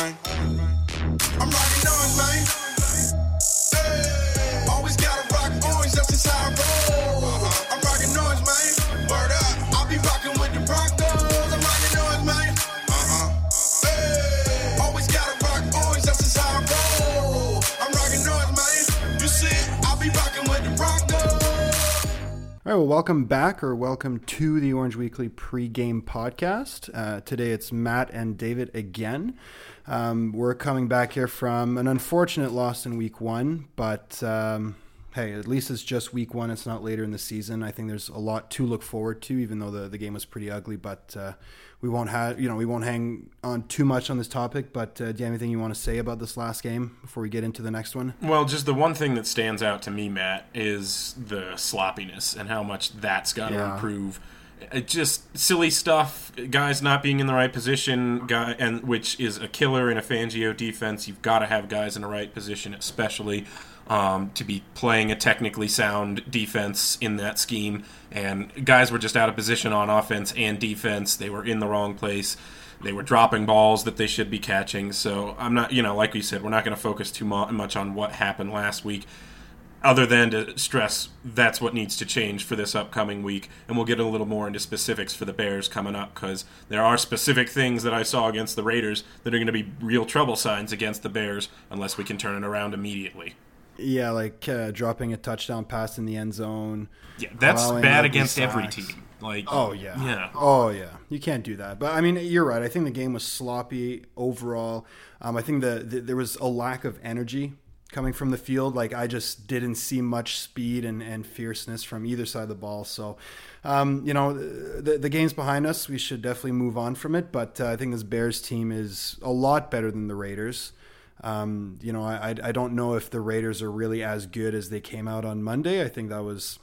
man. I'm rocking orange, man. Always gotta rock orange, that's just how I roll. Uh-huh. All right, well, welcome back or welcome to the Orange Weekly pregame podcast. Uh, today it's Matt and David again. Um, we're coming back here from an unfortunate loss in week one, but um, hey, at least it's just week one. It's not later in the season. I think there's a lot to look forward to, even though the, the game was pretty ugly. But uh, we won't have, you know, we won't hang on too much on this topic. But uh, do you have anything you want to say about this last game before we get into the next one? Well, just the one thing that stands out to me, Matt, is the sloppiness and how much that's got to Yeah. improve. It just silly stuff, guys not being in the right position, guy, and which is a killer in a Fangio defense. You've got to have guys in the right position, especially um, to be playing a technically sound defense in that scheme. And guys were just out of position on offense and defense. They were in the wrong place they were dropping balls that they should be catching. So I'm not, you know, like we said, we're not going to focus too much on what happened last week, other than to stress that's what needs to change for this upcoming week. And we'll get a little more into specifics for the Bears coming up because there are specific things that I saw against the Raiders that are going to be real trouble signs against the Bears unless we can turn it around immediately. Yeah, like uh, dropping a touchdown pass in the end zone. Yeah, that's bad against every team. Like, Oh yeah. yeah. Oh yeah. You can't do that. But I mean, you're right. I think the game was sloppy overall. Um, I think the, the there was a lack of energy coming from the field. Like I just didn't see much speed and, and fierceness from either side of the ball. So, um, you know, the the game's behind us. We should definitely move on from it. But uh, I think this Bears team is a lot better than the Raiders. Um, you know, I I- don't know if the Raiders are really as good as they came out on Monday. I think that was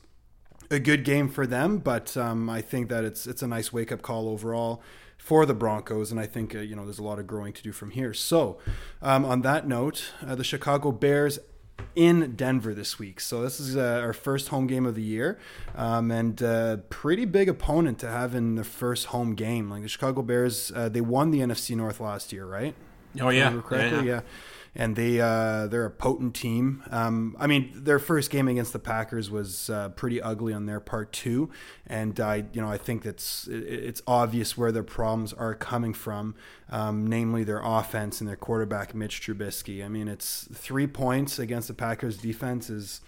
a good game for them, but um, I think that it's it's a nice wake up call overall for the Broncos, and I think uh, you know there's a lot of growing to do from here. So, um, on that note, uh, the Chicago Bears in Denver this week. So this is uh, our first home game of the year, um, and uh, pretty big opponent to have in the first home game. Like the Chicago Bears, uh, they won the NFC North last year, right? Oh, yeah. correctly, Yeah, yeah. yeah. And they uh, they're a potent team. Um, I mean, their first game against the Packers was uh, pretty ugly on their part too, and I you know I think that's it's obvious where their problems are coming from, um, namely their offense and their quarterback Mitch Trubisky. I mean, it's three points against the Packers defense is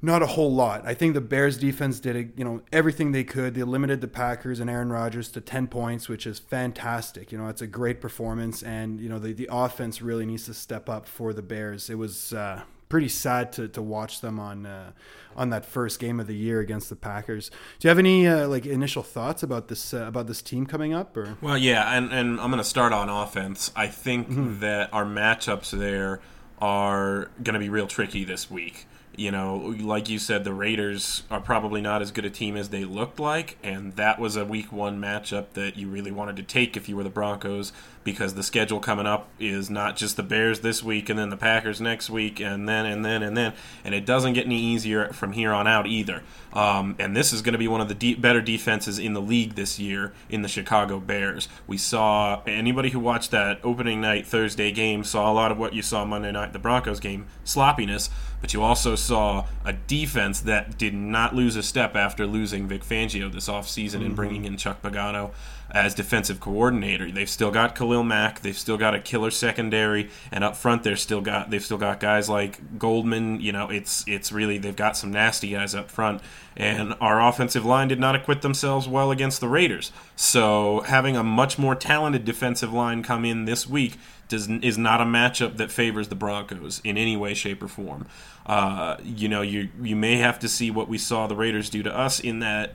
not a whole lot. I think the Bears defense did you know everything they could. They limited the Packers and Aaron Rodgers to 10 points, which is fantastic. You know, it's a great performance and you know the the offense really needs to step up for the Bears. It was uh pretty sad to, to watch them on uh, on that first game of the year against the Packers. Do you have any uh, like initial thoughts about this uh, about this team coming up or Well, yeah, and, and I'm going to start on offense. I think Mm-hmm. that our matchups there are going to be real tricky this week. You know, like you said, the Raiders are probably not as good a team as they looked like, and that was a week one matchup that you really wanted to take if you were the Broncos because the schedule coming up is not just the Bears this week and then the Packers next week and then and then and then, and it doesn't get any easier from here on out either. Um, and this is going to be one of the de- better defenses in the league this year in the Chicago Bears. We saw anybody who watched that opening night Thursday game saw a lot of what you saw Monday night the Broncos game sloppiness, but you also saw a defense that did not lose a step after losing Vic Fangio this offseason and bringing in Chuck Pagano as defensive coordinator. They've still got Khalil Mack, they've still got a killer secondary, and up front they're still got they've still got guys like Goldman. You know, it's it's really they've got some nasty guys up front. And our offensive line did not acquit themselves well against the Raiders. So having a much more talented defensive line come in this week does is not a matchup that favors the Broncos in any way, shape, or form. Uh, you know, you you may have to see what we saw the Raiders do to us in that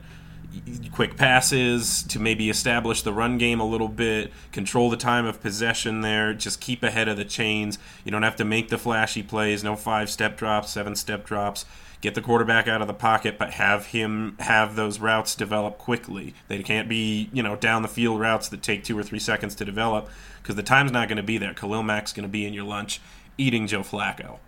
quick passes to maybe establish the run game a little bit, control the time of possession there, just keep ahead of the chains. You don't have to make the flashy plays, no five step drops, seven step drops. Get the quarterback out of the pocket, but have him have those routes develop quickly. They can't be, you know, down the field routes that take two or three seconds to develop because the time's not going to be there. Khalil Mack's going to be in your lunch eating Joe Flacco.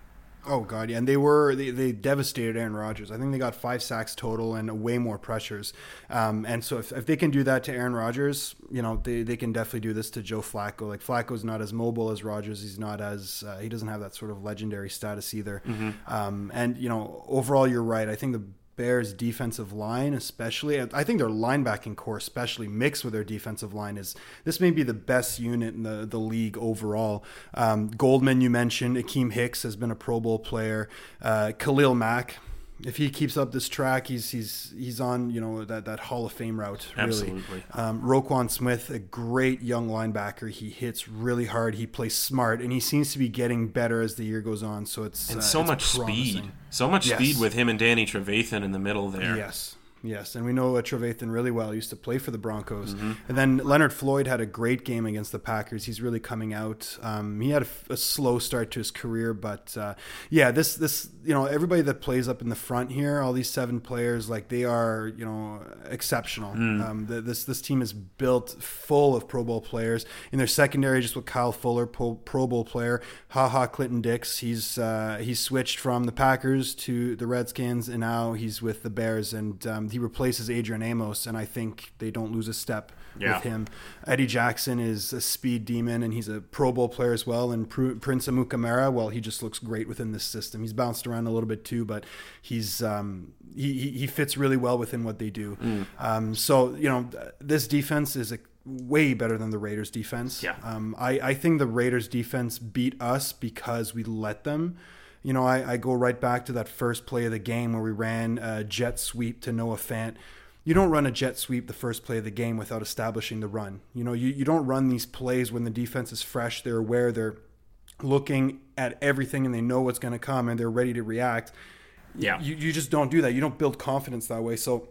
Oh god, yeah, and they were they, they devastated Aaron Rodgers. I think they got five sacks total and way more pressures. Um, and so if, if they can do that to Aaron Rodgers, you know they, they can definitely do this to Joe Flacco. Like Flacco's not as mobile as Rodgers. He's not as uh, he doesn't have that sort of legendary status either. Mm-hmm. Um, and you know overall, you're right. I think the Bears defensive line, especially. I think their linebacking core, especially mixed with their defensive line, is this may be the best unit in the, the league overall. Um, Goldman, you mentioned, Akiem Hicks has been a Pro Bowl player. Uh, Khalil Mack, if he keeps up this track, he's he's he's on you know that, that Hall of Fame route. Really. Absolutely. Um, Roquan Smith, a great young linebacker. He hits really hard. He plays smart, and he seems to be getting better as the year goes on. So it's and uh, so it's much promising. speed, so much Yes. speed with him and Danny Trevathan in the middle there. Yes. Yes, and we know uh, Trevathan really well. He used to play for the Broncos, Mm-hmm. and then Leonard Floyd had a great game against the Packers. He's really coming out. Um, he had a slow start to his career, but uh, yeah, this this you know everybody that plays up in the front here, all these seven players, like they are you know exceptional. Mm. Um, the, this this team is built full of Pro Bowl players in their secondary. Just with Kyle Fuller, Pro, Pro Bowl player, Ha Ha Clinton Dix. He's uh, he's switched from the Packers to the Redskins, and now he's with the Bears, and um, he replaces Adrian Amos, and I think they don't lose a step Yeah. with him. Eddie Jackson is a speed demon, and he's a Pro Bowl player as well. And Pr- Prince Amukamara, well, he just looks great within this system. He's bounced around a little bit too, but he's um, he he he fits really well within what they do. Mm. Um, so you know, this defense is a way better than the Raiders defense. Yeah. Um, I, I think the Raiders defense beat us because we let them. You know, I, I go right back to that first play of the game where we ran a jet sweep to Noah Fant. You don't run a jet sweep the first play of the game without establishing the run. You know, you, you don't run these plays when the defense is fresh, they're aware, they're looking at everything and they know what's going to come and they're ready to react Yeah. you, you just don't do that. You don't build confidence that way. So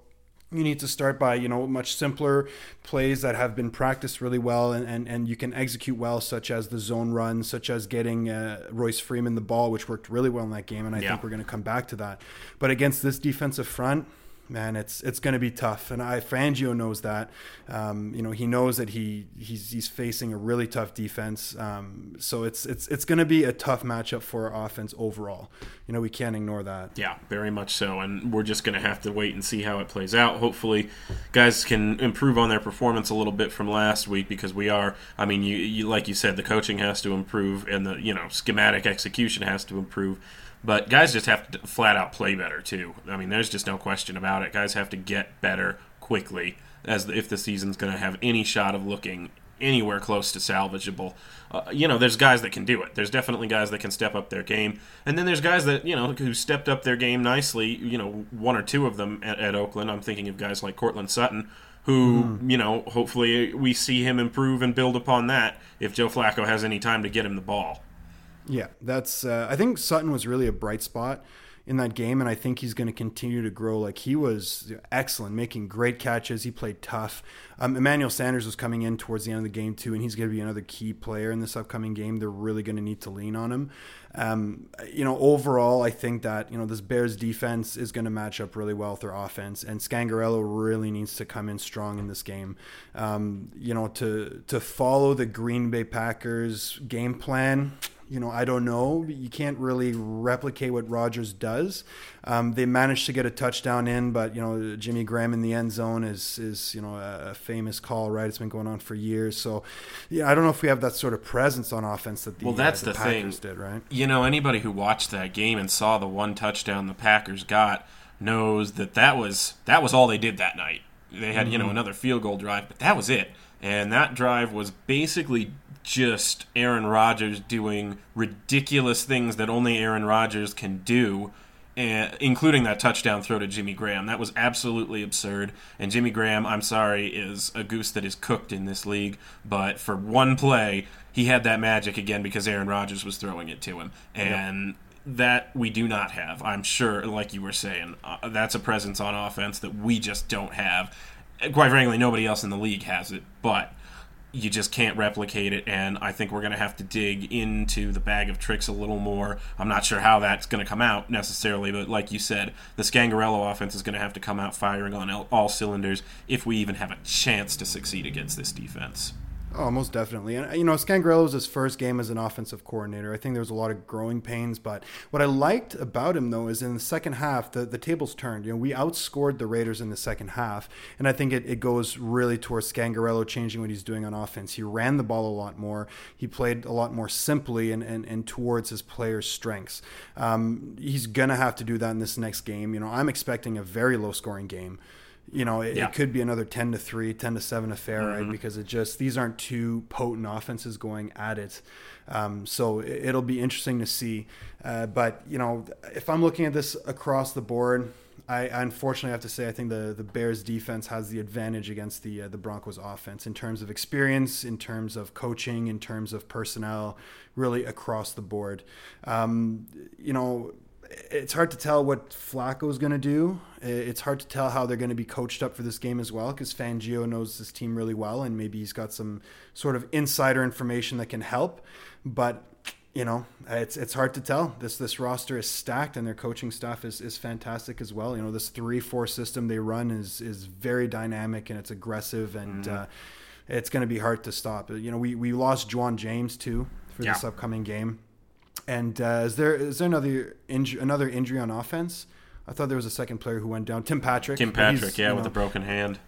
you need to start by, you know, much simpler plays that have been practiced really well and, and, and you can execute well, such as the zone run, such as getting uh, Royce Freeman the ball, which worked really well in that game. And I Yeah. think we're going to come back to that. But against this defensive front, man, it's it's going to be tough, and I Fangio knows that. Um, you know, he knows that he he's he's facing a really tough defense. Um, so it's it's it's going to be a tough matchup for our offense overall. You know, we can't ignore that. Yeah, very much so. And we're just going to have to wait and see how it plays out. Hopefully, guys can improve on their performance a little bit from last week because we are, I mean, you, you like you said, the coaching has to improve and the, you know, schematic execution has to improve. But guys just have to flat out play better, too. I mean, there's just no question about it. Guys have to get better quickly as if the season's going to have any shot of looking anywhere close to salvageable. Uh, you know, there's guys that can do it. There's definitely guys that can step up their game, and then there's guys that you know who stepped up their game nicely. You know, one or two of them at, at Oakland. I'm thinking of guys like Courtland Sutton, who you know, hopefully we see him improve and build upon that if Joe Flacco has any time to get him the ball. Yeah, that's. Uh, I think Sutton was really a bright spot in that game, and I think he's going to continue to grow. Like he was excellent, making great catches. He played tough. Um, Emmanuel Sanders was coming in towards the end of the game too, and he's going to be another key player in this upcoming game. They're really going to need to lean on him. Um, you know, overall, I think that you know this Bears defense is going to match up really well with their offense, and Scangarello really needs to come in strong in this game. Um, you know, to to follow the Green Bay Packers game plan you know, I don't know. You can't really replicate what Rodgers does. Um, they managed to get a touchdown in, but you know, Jimmy Graham in the end zone is is you know a, famous call, right? It's been going on for years. So, yeah, I don't know if we have that sort of presence on offense that the, Well, that's uh, the, the thing. Did, right? You know, anybody who watched that game and saw the one touchdown the Packers got knows that that was that was all they did that night. They had you know another field goal drive, but that was it. And that drive was basically just Aaron Rodgers doing ridiculous things that only Aaron Rodgers can do, and, including that touchdown throw to Jimmy Graham. That was absolutely absurd. And Jimmy Graham, I'm sorry, is a goose that is cooked in this league. But for one play, he had that magic again because Aaron Rodgers was throwing it to him. And that we do not have. I'm sure, like you were saying, uh, that's a presence on offense that we just don't have. Quite frankly, nobody else in the league has it, but you just can't replicate it. And I think we're going to have to dig into the bag of tricks a little more. I'm not sure how that's going to come out necessarily, but like you said, the Scangarello offense is going to have to come out firing on all- all cylinders if we even have a chance to succeed against this defense. Oh, most definitely. And, you know, Scangarello was his first game as an offensive coordinator. I think there was a lot of growing pains. But what I liked about him, though, is in the second half, the, the tables turned. You know, we outscored the Raiders in the second half. And I think it, it goes really towards Scangarello changing what he's doing on offense. He ran the ball a lot more. He played a lot more simply and, and, and towards his players' strengths. Um, he's going to have to do that in this next game. You know, I'm expecting a very low scoring game you know, it, yeah. it, could be another 10 to 3, 10 to 7 affair, mm-hmm. right? Because it just, these aren't two potent offenses going at it. Um, so it, will be interesting to see. Uh, but, you know, if I'm looking at this across the board, I, I unfortunately have to say I think the, the Bears defense has the advantage against the uh, the Broncos offense in terms of experience, in terms of coaching, in terms of personnel, really across the board. Um, you know, it's hard to tell what Flacco's going to do. It's hard to tell how they're going to be coached up for this game as well because Fangio knows this team really well and maybe he's got some sort of insider information that can help. But you know, it's it's hard to tell. This this roster is stacked and their coaching staff is, is fantastic as well. You know, this three four system they run is is very dynamic and it's aggressive and mm-hmm. uh, it's going to be hard to stop. You know, we we lost Ja'Wuan James too for yeah. this upcoming game. And uh, is there is there another inju- another injury on offense? I thought there was a second player who went down. Tim Patrick. Tim Patrick, yeah, with know, a broken hand.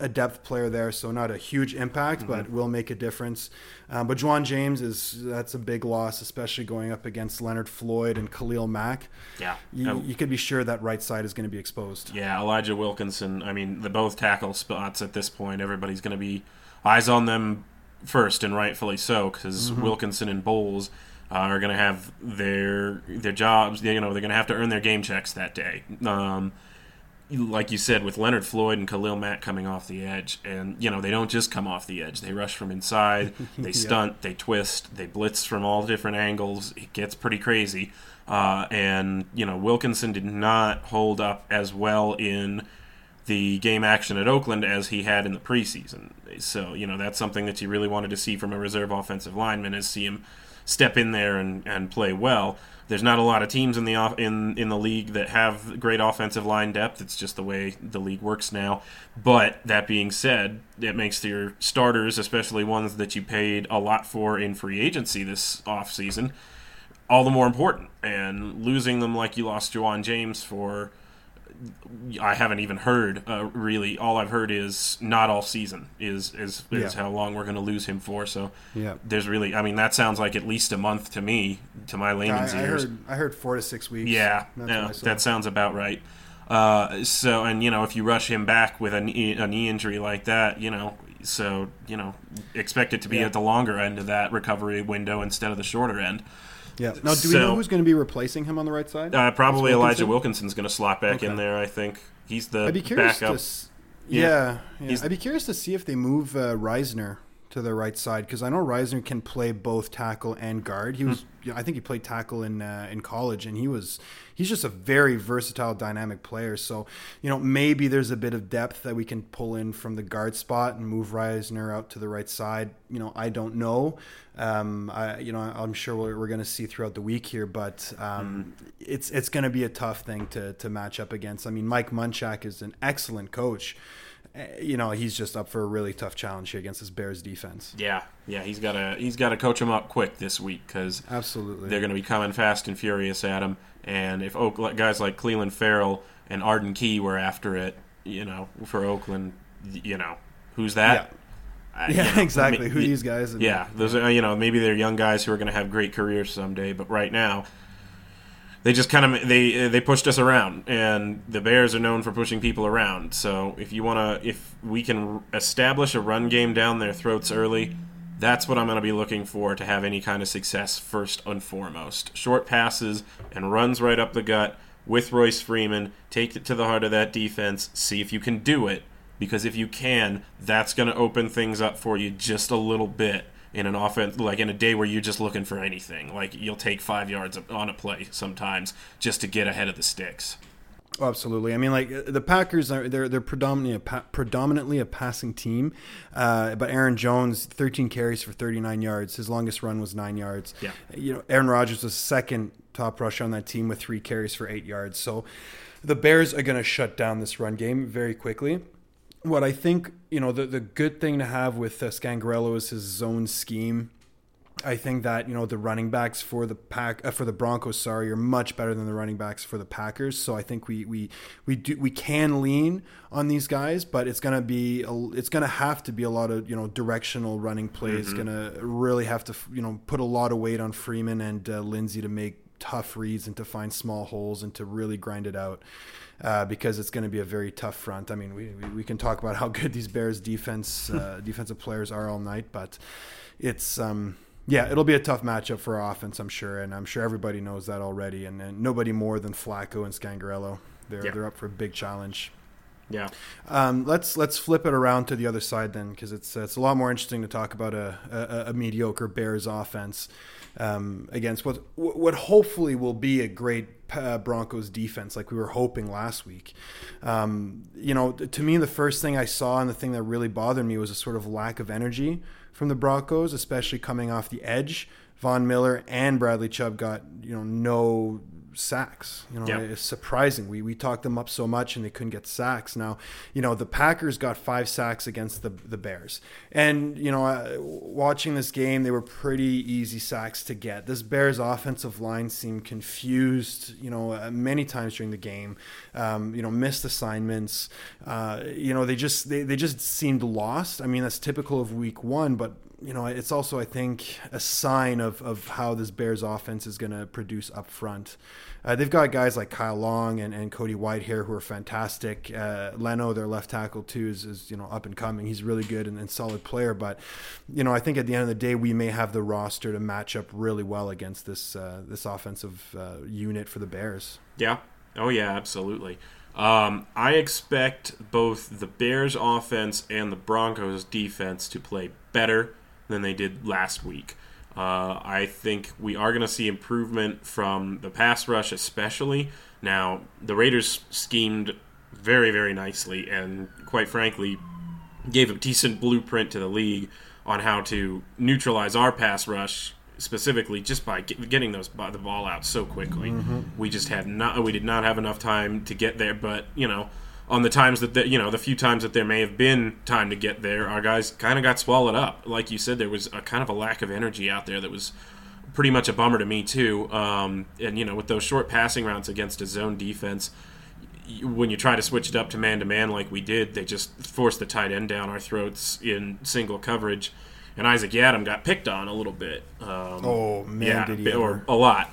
A depth player there, so not a huge impact, mm-hmm. but will make a difference. Um, but Ja'Wuan James is that's a big loss, especially going up against Leonard Floyd and Khalil Mack. Yeah, you, um, you could be sure that right side is going to be exposed. Yeah, Elijah Wilkinson. I mean, the both tackle spots at this point, everybody's going to be eyes on them first, and rightfully so, because mm-hmm. Wilkinson and Bolles uh, are going to have their their jobs. You know, they're going to have to earn their game checks that day. Um, like you said, with Leonard Floyd and Khalil Mack coming off the edge, and you know they don't just come off the edge; they rush from inside, they stunt, yeah. they twist, they blitz from all different angles. It gets pretty crazy. Uh, and you know Wilkinson did not hold up as well in the game action at Oakland as he had in the preseason. So you know that's something that you really wanted to see from a reserve offensive lineman is see him step in there and, and play well. There's not a lot of teams in the off, in in the league that have great offensive line depth. It's just the way the league works now. But that being said, it makes your starters, especially ones that you paid a lot for in free agency this offseason, all the more important. And losing them like you lost Ja'Wuan James for I haven't even heard uh, really. All I've heard is not all season is is, is yeah. how long we're going to lose him for. So yeah, there's really. I mean, that sounds like at least a month to me, to my layman's I, I ears. Heard, I heard four to six weeks. Yeah, yeah that sounds about right. Uh, so and you know if you rush him back with a knee, a knee injury like that, you know, so you know expect it to be yeah. at the longer end of that recovery window instead of the shorter end. Yeah. Now, do we know who's going to be replacing him on the right side? Uh, probably Wilkinson? Elijah Wilkinson's going to slot back okay. in there. I think he's the I'd be curious backup. To, yeah, yeah. yeah. I'd be curious to see if they move uh, Risner to the right side because I know Risner can play both tackle and guard. He hmm. was, you know, I think he played tackle in uh, in college, and he was he's just a very versatile, dynamic player. So, you know, maybe there's a bit of depth that we can pull in from the guard spot and move Risner out to the right side. You know, I don't know. Um, I, you know, I'm sure we're, we're going to see throughout the week here, but um, mm. it's it's going to be a tough thing to to match up against. I mean, Mike Munchak is an excellent coach. Eh, you know he's just up for a really tough challenge here against this Bears defense. Yeah, yeah, he's got to he's got to coach him up quick this week because absolutely they're going to be coming fast and furious at him. And if Oak, guys like Clelin Ferrell and Arden Key were after it, you know, for Oakland, you know, who's that? Yeah. Uh, yeah, you know, exactly. I mean, Who these guys? yeah, those are you know maybe they're young guys who are going to have great careers someday, but right now they just kind of they they pushed us around, and the Bears are known for pushing people around. So if you want to, if we can establish a run game down their throats early, that's what I'm going to be looking for to have any kind of success first and foremost. Short passes and runs right up the gut with Royce Freeman. Take it to the heart of that defense. See if you can do it. Because if you can, that's going to open things up for you just a little bit in an offense like in a day where you're just looking for anything. Like you'll take five yards on a play sometimes just to get ahead of the sticks. Oh, absolutely. I mean, like the Packers are they're they're predominantly a pa- predominantly a passing team, uh, but Aaron Jones, 13 carries for 39 yards. His longest run was nine yards. Yeah. You know, Aaron Rodgers was second top rusher on that team with three carries for eight yards. So, the Bears are going to shut down this run game very quickly what I think, you know, the, the good thing to have with uh, Scangarello is his zone scheme. I think that you know the running backs for the pack uh, for the Broncos, sorry, are much better than the running backs for the Packers. So I think we we we do we can lean on these guys, but it's gonna be a, it's gonna have to be a lot of you know directional running plays. Mm-hmm. Gonna really have to you know put a lot of weight on Freeman and uh, Lindsay to make tough reads and to find small holes and to really grind it out. Uh, because it's going to be a very tough front. I mean, we, we, we, can talk about how good these Bears defense uh, defensive players are all night, but it's um, yeah, it'll be a tough matchup for our offense, I'm sure, and I'm sure everybody knows that already. And, and nobody more than Flacco and Scangarello. They're Yeah. they're up for a big challenge. Yeah. Um, let's let's flip it around to the other side then, because it's it's a lot more interesting to talk about a, a, a mediocre Bears offense um, against what what hopefully will be a great uh, Broncos defense, like we were hoping last week. Um, you know, to me, the first thing I saw and the thing that really bothered me was a sort of lack of energy from the Broncos, especially coming off the edge. Von Miller and Bradley Chubb got you know no sacks. You know, Yeah. it's surprising. We we talked them up so much and they couldn't get sacks. Now, you know, the Packers got five sacks against the the Bears, and you know, uh, watching this game, they were pretty easy sacks to get. This Bears offensive line seemed confused. You know, uh, many times during the game. Um, you know, missed assignments. Uh, you know, they just they, they just seemed lost. I mean, that's typical of Week One, but you know, it's also, I think, a sign of, of how this Bears offense is going to produce up front. Uh, they've got guys like Kyle Long and, and Cody Whitehair who are fantastic. Uh, Leno, their left tackle, too, is, is you know up and coming. He's really good and, and solid player. But you know, I think at the end of the day, we may have the roster to match up really well against this uh, this offensive uh, unit for the Bears. Yeah. Oh yeah, absolutely. Um, I expect both the Bears offense and the Broncos defense to play better than they did last week. Uh, I think we are going to see improvement from the pass rush, especially. Now, the Raiders schemed very, very nicely, and quite frankly, gave a decent blueprint to the league on how to neutralize our pass rush specifically just by getting those by the ball out so quickly. We just had not we did not have enough time to get there, but you know, on the times that the, you know the few times that there may have been time to get there, our guys kind of got swallowed up. Like you said, there was a kind of a lack of energy out there that was pretty much a bummer to me too. Um, and you know, with those short passing routes against a zone defense, when you try to switch it up to man to man like we did, they just forced the tight end down our throats in single coverage. And Isaac Yiadom got picked on a little bit. Um, Oh man, yeah, did he or a lot.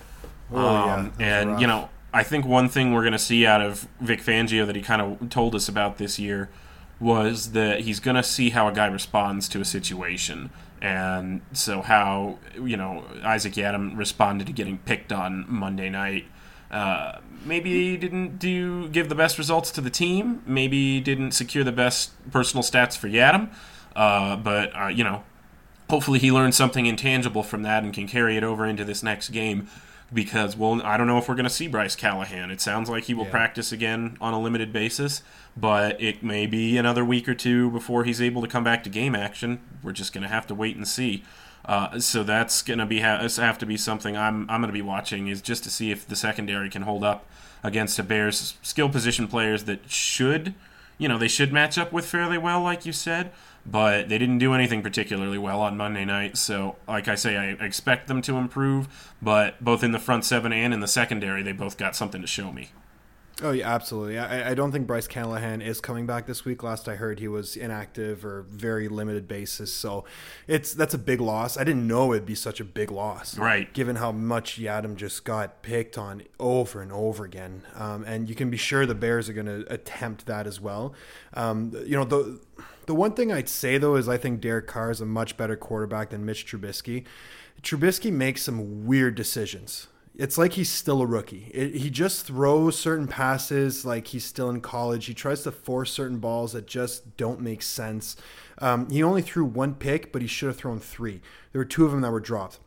Oh, yeah, Um, and rough. you know, I think one thing we're going to see out of Vic Fangio that he kind of told us about this year was that he's going to see how a guy responds to a situation. And so, how you know Isaac Yiadom responded to getting picked on Monday night. Uh, maybe didn't do give the best results to the team. Maybe didn't secure the best personal stats for Yiadom. Uh, but uh, you know, hopefully he learned something intangible from that and can carry it over into this next game because well I don't know if we're going to see Bryce Callahan. It sounds like he will Yeah. practice again on a limited basis, but it may be another week or two before he's able to come back to game action. We're just going to have to wait and see. Uh, so that's going to be ha- have to be something I'm I'm going to be watching is just to see if the secondary can hold up against a Bears skill position players that should you know they should match up with fairly well, like you said, but they didn't do anything particularly well on Monday night. So, like I say, I expect them to improve, but both in the front seven and in the secondary, they both got something to show me. Oh yeah, absolutely. I, I don't think Bryce Callahan is coming back this week. Last I heard, he was inactive or very limited basis. So it's that's a big loss. I didn't know it'd be such a big loss, Right. Given how much Yiadom just got picked on over and over again, um, and you can be sure the Bears are going to attempt that as well. Um, you know the. The one thing I'd say though is I think Derek Carr is a much better quarterback than Mitch Trubisky. Trubisky makes some weird decisions it's like he's still a rookie. It, he just throws certain passes like he's still in college. He tries to force certain balls that just don't make sense. Um, he only threw one pick, but he should have thrown three. There were two of them that were dropped.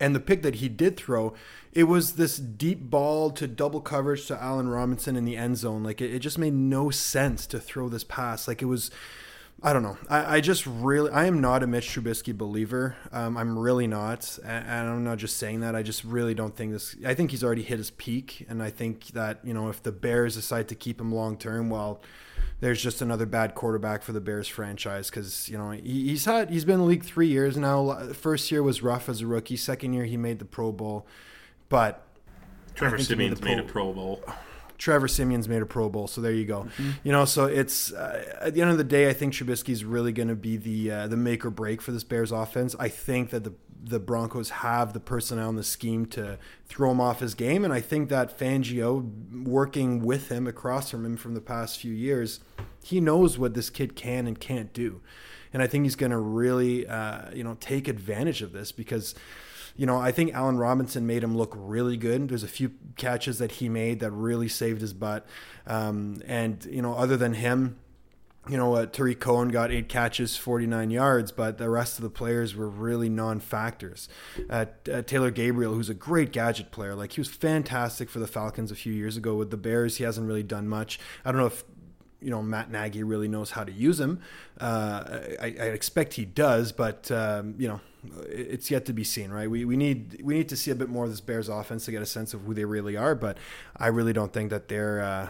And the pick that he did throw, it was this deep ball to double coverage to Allen Robinson in the end zone. Like it, it just made no sense to throw this pass. Like it was, I don't know. I, I just really, I am not a Mitch Trubisky believer. Um, I'm really not, and, and I'm not just saying that. I just really don't think this. I think he's already hit his peak, and I think that you know if the Bears decide to keep him long term, well, there's just another bad quarterback for the Bears franchise because you know he, he's had he's been in the league three years now. First year was rough as a rookie. Second year he made the Pro Bowl, but Trevor think made made a Pro Bowl. Trevor Siemian's made a Pro Bowl, so there you go. You know, so it's uh, at the end of the day, I think Trubisky's really going to be the uh, the make or break for this Bears offense. I think that the the Broncos have the personnel and the scheme to throw him off his game, and I think that Fangio, working with him across from him from the past few years, he knows what this kid can and can't do, and I think he's going to really, uh, you know, take advantage of this because you know, I think Allen Robinson made him look really good. There's a few catches that he made that really saved his butt. Um, and, you know, other than him, you know, uh, Tarik Cohen got eight catches, 49 yards, but the rest of the players were really non factors. Uh, uh, Taylor Gabriel, who's a great gadget player, like he was fantastic for the Falcons a few years ago. With the Bears, he hasn't really done much. I don't know if you know Matt Nagy really knows how to use him. Uh, I, I, expect he does, but um, you know it's yet to be seen, right? We, we need we need to see a bit more of this Bears offense to get a sense of who they really are. But I really don't think that they're uh,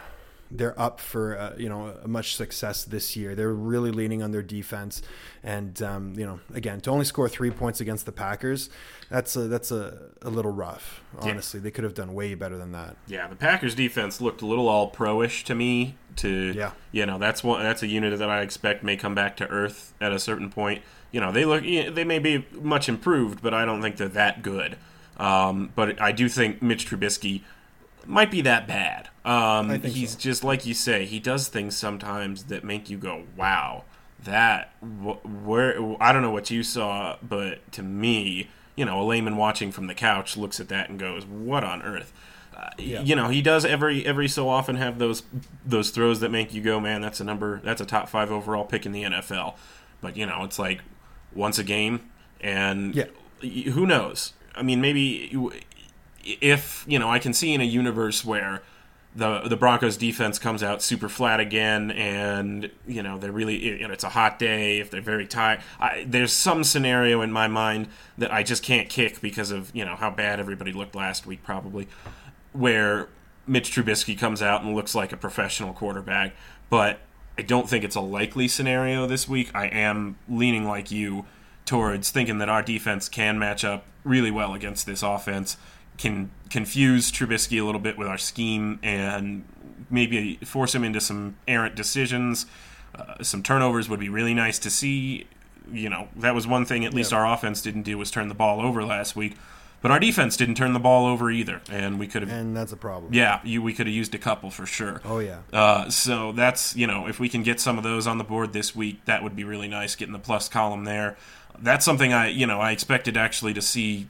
they're up for uh, you know much success this year. They're really leaning on their defense, and um, you know again to only score three points against the Packers, that's a that's a, a little rough. Honestly, they could have done way better than that. Yeah, the Packers defense looked a little all pro-ish to me. To Yeah. you know, that's one that's a unit that I expect may come back to earth at a certain point. You know, they look they may be much improved, but I don't think they're that good. Um, but I do think Mitch Trubisky might be that bad. Um, he's so. just like you say, he does things sometimes that make you go, "Wow, that wh- where." I don't know what you saw, but to me, you know, a layman watching from the couch looks at that and goes, "What on earth?" Uh, You know, he does every every so often have those those throws that make you go, "Man, that's a number. That's a top five overall pick in the NFL." But you know, it's like once a game, and Yeah. who knows? I mean, maybe you- if you know, I can see in a universe where the the Broncos defense comes out super flat again, and you know they're really you know it's a hot day. If they're very tired, I, there's some scenario in my mind that I just can't kick because of you know how bad everybody looked last week, probably, where Mitch Trubisky comes out and looks like a professional quarterback, but I don't think it's a likely scenario this week. I am leaning like you towards thinking that our defense can match up really well against this offense, can confuse Trubisky a little bit with our scheme, and maybe force him into some errant decisions. Uh, some turnovers would be really nice to see. You know, that was one thing at least our offense didn't do was turn the ball over last week. But our defense didn't turn the ball over either, and we could have And that's a problem. yeah, you, we could have used a couple for sure. Oh yeah. Uh, so that's you know if we can get some of those on the board this week, that would be really nice. Getting the plus column there, that's something I you know I expected actually to see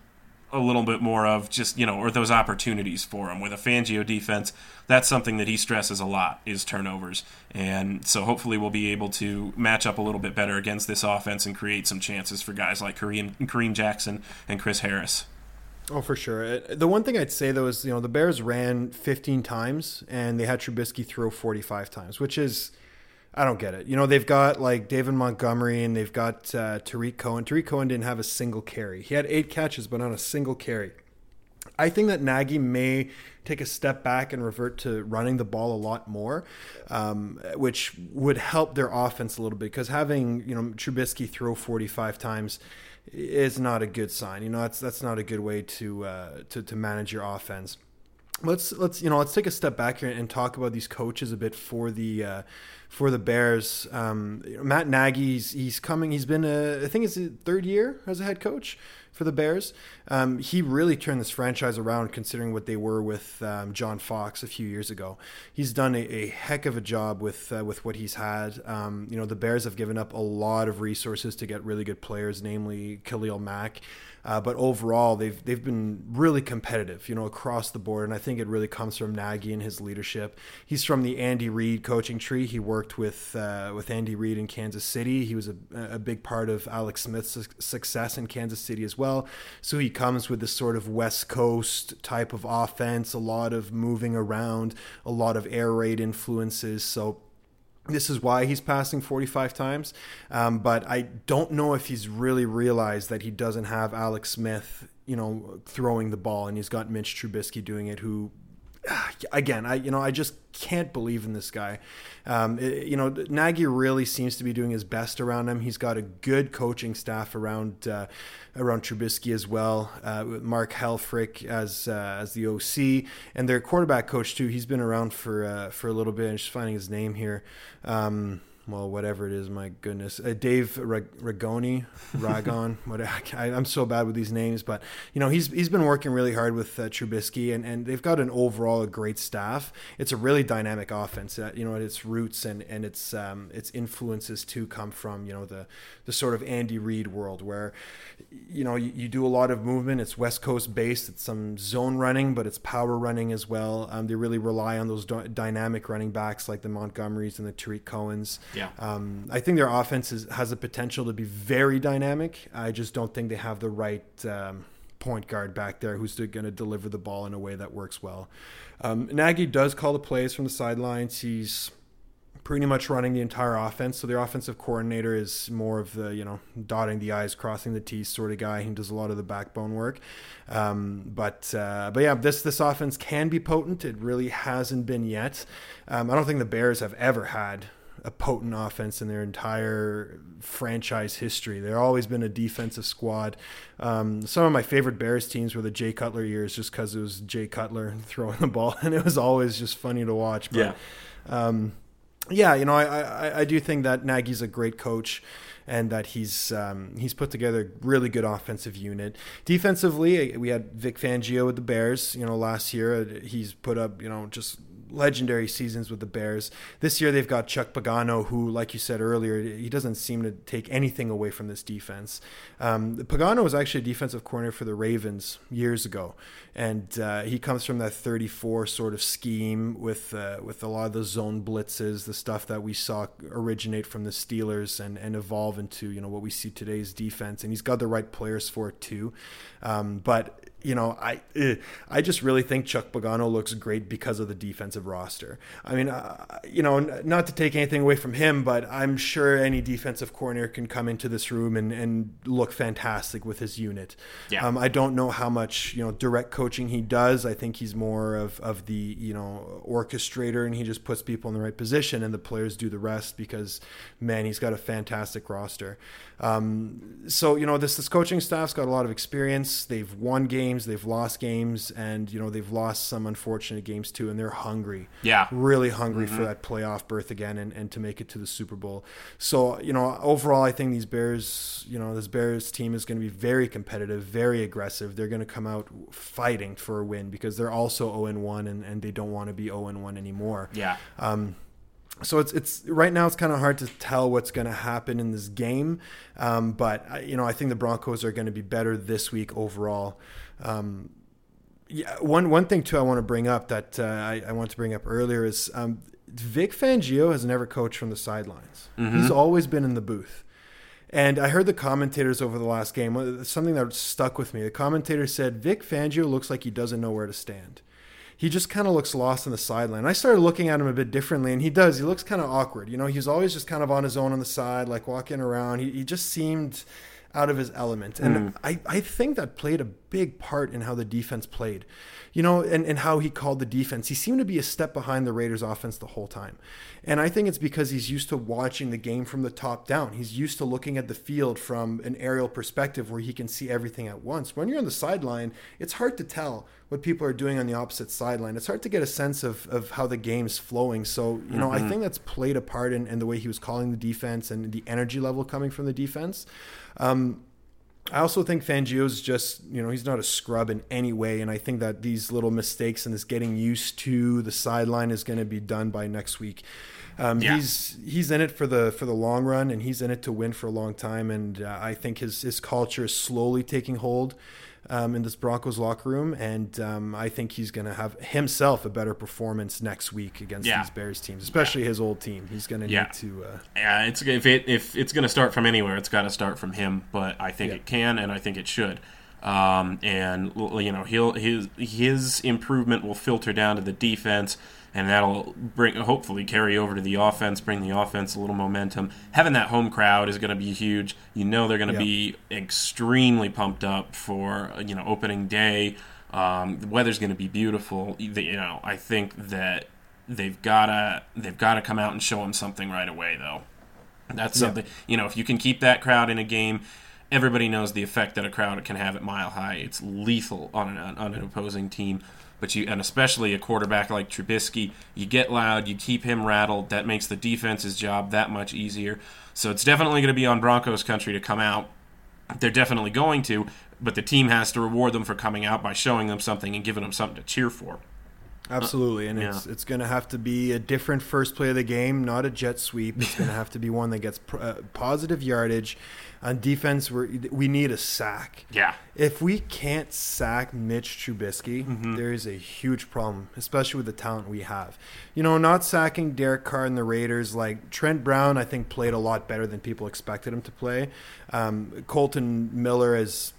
a little bit more of just you know or those opportunities for him with a Fangio defense. That's something that he stresses a lot is turnovers, and so hopefully we'll be able to match up a little bit better against this offense and create some chances for guys like Kareem, Kareem Jackson and Chris Harris. Oh, for sure. Uh, the one thing I'd say though is you know the Bears ran 15 times and they had Trubisky throw 45 times, which is I don't get it. You know they've got like David Montgomery and they've got uh, Tarik Cohen. Tarik Cohen didn't have a single carry. He had eight catches, but not a single carry. I think that Nagy may take a step back and revert to running the ball a lot more, um, which would help their offense a little bit. Because having you know Trubisky throw 45 times is not a good sign. You know that's that's not a good way to uh, to to manage your offense let's let's you know let's take a step back here and talk about these coaches a bit for the uh, for the Bears. Um, Matt Nagy's he's coming. He's been a, I think it's his third year as a head coach for the Bears. Um, he really turned this franchise around, considering what they were with um, John Fox a few years ago. He's done a, a heck of a job with uh, with what he's had. Um, you know, the Bears have given up a lot of resources to get really good players, namely Khalil Mack. Uh, but overall, they've they've been really competitive, you know, across the board, and I think it really comes from Nagy and his leadership. He's from the Andy Reid coaching tree. He worked with uh, with Andy Reid in Kansas City. He was a, a big part of Alex Smith's success in Kansas City as well. So he comes with this sort of West Coast type of offense, a lot of moving around, a lot of air raid influences. So this is why he's passing 45 times. Um, but I don't know if he's really realized that he doesn't have Alex Smith, you know, throwing the ball, and he's got Mitch Trubisky doing it, who again, I you know I just can't believe in this guy. Um, it, you know, Nagy really seems to be doing his best around him. He's got a good coaching staff around uh, around Trubisky as well. Uh, Mark Helfrich as uh, as the OC and their quarterback coach too. He's been around for uh, for a little bit. I'm just finding his name here. Um, well, whatever it is, my goodness, uh, Dave Ragoni, Ragon, whatever. I, am so bad with these names, but you know he's he's been working really hard with uh, Trubisky, and, and they've got an overall a great staff. It's a really dynamic offense. That you know its roots and and its um, its influences too come from you know the the sort of Andy Reid world where you know you, you do a lot of movement. It's West Coast based. It's some zone running, but it's power running as well. Um, they really rely on those dynamic running backs like the Montgomerys and the Tarik Cohens. Yeah. Um, I think their offense is, has the potential to be very dynamic. I just don't think they have the right um, point guard back there who's going to deliver the ball in a way that works well. Um, Nagy does call the plays from the sidelines. He's pretty much running the entire offense. So their offensive coordinator is more of the you know dotting the i's, crossing the t's sort of guy. He does a lot of the backbone work. Um, but uh, but yeah, this this offense can be potent. It really hasn't been yet. Um, I don't think the Bears have ever had a potent offense in their entire franchise history. They've always been a defensive squad. Um, some of my favorite Bears teams were the Jay Cutler years, just because it was Jay Cutler throwing the ball, and it was always just funny to watch. But, yeah. Um, yeah, you know, I, I, I do think that Nagy's a great coach and that he's um, he's put together a really good offensive unit. Defensively, we had Vic Fangio with the Bears. You know, last year he's put up you know just legendary seasons with the Bears. This year they've got Chuck Pagano, who, like you said earlier, he doesn't seem to take anything away from this defense. Um, Pagano was actually a defensive corner for the Ravens years ago, and uh, he comes from that 34 sort of scheme with uh, with a lot of the zone blitzes, the stuff that we saw originate from the Steelers and and evolve into you know what we see today's defense. And he's got the right players for it too. Um, but you know, I eh, I just really think Chuck Pagano looks great because of the defensive roster. I mean, uh, you know, not to take anything away from him, but I'm sure any defensive coordinator can come into this room and, and look fantastic with his unit. Yeah. Um, I don't know how much you know direct coaching he does. I think he's more of of the you know orchestrator, and he just puts people in the right position, and the players do the rest because man, he's got a fantastic roster. Um, so you know this this coaching staff's got a lot of experience. They've won games, they've lost games, and you know they've lost some unfortunate games too. And they're hungry, yeah, really hungry mm-hmm. for that playoff berth again and, and to make it to the Super Bowl. So you know overall, I think these Bears, you know this Bears team is going to be very competitive, very aggressive. They're going to come out fighting for a win because they're also zero and one, and they don't want to be zero and one anymore. Yeah. Um, so it's it's right now it's kind of hard to tell what's going to happen in this game, um, but you know I think the Broncos are going to be better this week overall. Um, yeah, one one thing too I want to bring up that uh, I, I want to bring up earlier is um, Vic Fangio has never coached from the sidelines. Mm-hmm. He's always been in the booth. And I heard the commentators over the last game, something that stuck with me. The commentator said Vic Fangio looks like he doesn't know where to stand he just kind of looks lost on the sideline. I started looking at him a bit differently, and he does. He looks kind of awkward. You know, he's always just kind of on his own on the side, like walking around. He, he just seemed out of his element. And mm. I, I think that played a big part in how the defense played, you know, and, and how he called the defense. He seemed to be a step behind the Raiders offense the whole time. And I think it's because he's used to watching the game from the top down. He's used to looking at the field from an aerial perspective where he can see everything at once. When you're on the sideline, it's hard to tell what people are doing on the opposite sideline. It's hard to get a sense of, of how the game's flowing. So, you know, mm-hmm. I think that's played a part in, in, the way he was calling the defense and the energy level coming from the defense. Um, I also think Fangio's just, you know, he's not a scrub in any way. And I think that these little mistakes and this getting used to the sideline is going to be done by next week. Um, yeah. He's he's in it for the for the long run, and he's in it to win for a long time. And uh, I think his his culture is slowly taking hold um, in this Broncos locker room, and um, I think he's going to have himself a better performance next week against yeah. these Bears teams, especially yeah. his old team. He's going to yeah. need to. Uh, yeah, it's if it if it's going to start from anywhere, it's got to start from him. But I think it can, and I think it should. Um, and you know, he'll his his improvement will filter down to the defense and that'll bring hopefully carry over to the offense, bring the offense a little momentum. Having that home crowd is going to be huge. You know they're going to yep. be extremely pumped up for you know opening day. Um, the weather's going to be beautiful. You know, I think that they've gotta they've gotta come out and show them something right away, though. That's something you know. If you can keep that crowd in a game, everybody knows the effect that a crowd can have at Mile High. It's lethal on an on an opposing team. But you and especially a quarterback like Trubisky, you get loud, you keep him rattled. That makes the defense's job that much easier. So it's definitely going to be on Broncos country to come out. They're definitely going to, but the team has to reward them for coming out by showing them something and giving them something to cheer for. Absolutely, and yeah. it's it's going to have to be a different first play of the game, not a jet sweep. It's going to have to be one that gets pr- uh, positive yardage. On defense, we we need a sack. Yeah. If we can't sack Mitch Trubisky, there is a huge problem, especially with the talent we have. You know, not sacking Derek Carr and the Raiders, like Trent Brown, I think played a lot better than people expected him to play. Um, Kolton Miller is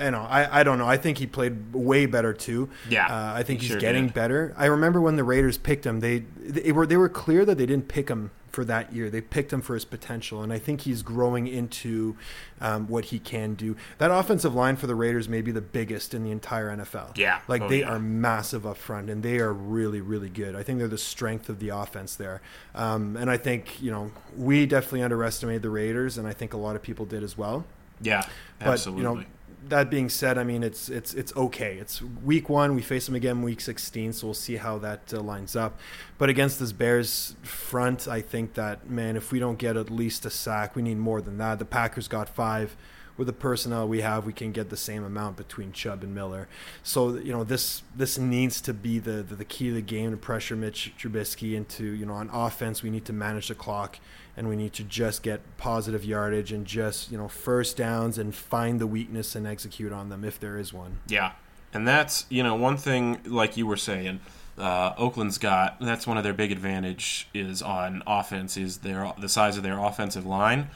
you know, I, I don't know. I think he played way better too. Yeah, uh, I think he he's sure getting did. better. I remember when the Raiders picked him, they they were they were clear that they didn't pick him for that year. They picked him for his potential, and I think he's growing into um, what he can do. That offensive line for the Raiders may be the biggest in the entire NFL. Yeah. like Oh, they yeah. are massive up front, and they are really really good. I think they're the strength of the offense there, um, and I think you know we definitely underestimated the Raiders, and I think a lot of people did as well. Yeah, But absolutely. you know, that being said, I mean it's it's it's okay. It's week one. We face them again week sixteen, so we'll see how that uh, lines up. But against this Bears front, I think that man, if we don't get at least a sack, we need more than that. The Packers got five. With the personnel we have, we can get the same amount between Chubb and Miller. So you know this this needs to be the the, the key of the game to pressure Mitch Trubisky into you know on offense. We need to manage the clock and we need to just get positive yardage and just you know first downs and find the weakness and execute on them if there is one. Yeah, and that's you know one thing like you were saying. Uh, Oakland's got that's one of their big advantage is on offense is their the size of their offensive line.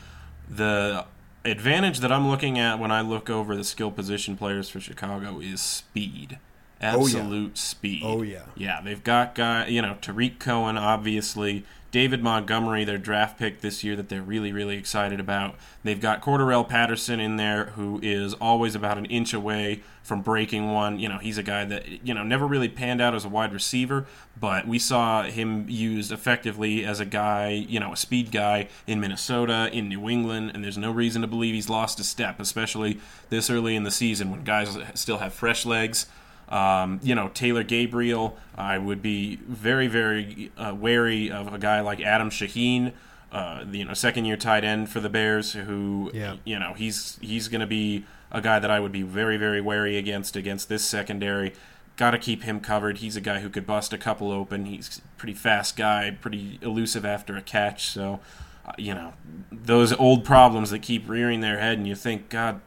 The advantage that I'm looking at when I look over the skill position players for Chicago is speed. Oh, yeah. Absolute speed. Oh, yeah. Yeah, they've got guy, you know, Tarik Cohen, obviously, David Montgomery, their draft pick this year that they're really, really excited about. They've got Cordarrelle Patterson in there, who is always about an inch away from breaking one. You know, he's a guy that you know never really panned out as a wide receiver, but we saw him used effectively as a guy, you know, a speed guy in Minnesota, in New England, and there's no reason to believe he's lost a step, especially this early in the season when guys still have fresh legs. Um, you know, Taylor Gabriel, I would be very, very uh, wary of a guy like Adam Shaheen, uh, the, you know, second year tight end for the Bears, who, Yeah. you know, he's he's going to be a guy that I would be very, very wary against against this secondary. Got to keep him covered. He's a guy who could bust a couple open. He's a pretty fast guy, pretty elusive after a catch. So, uh, you know, those old problems that keep rearing their head, and you think, God,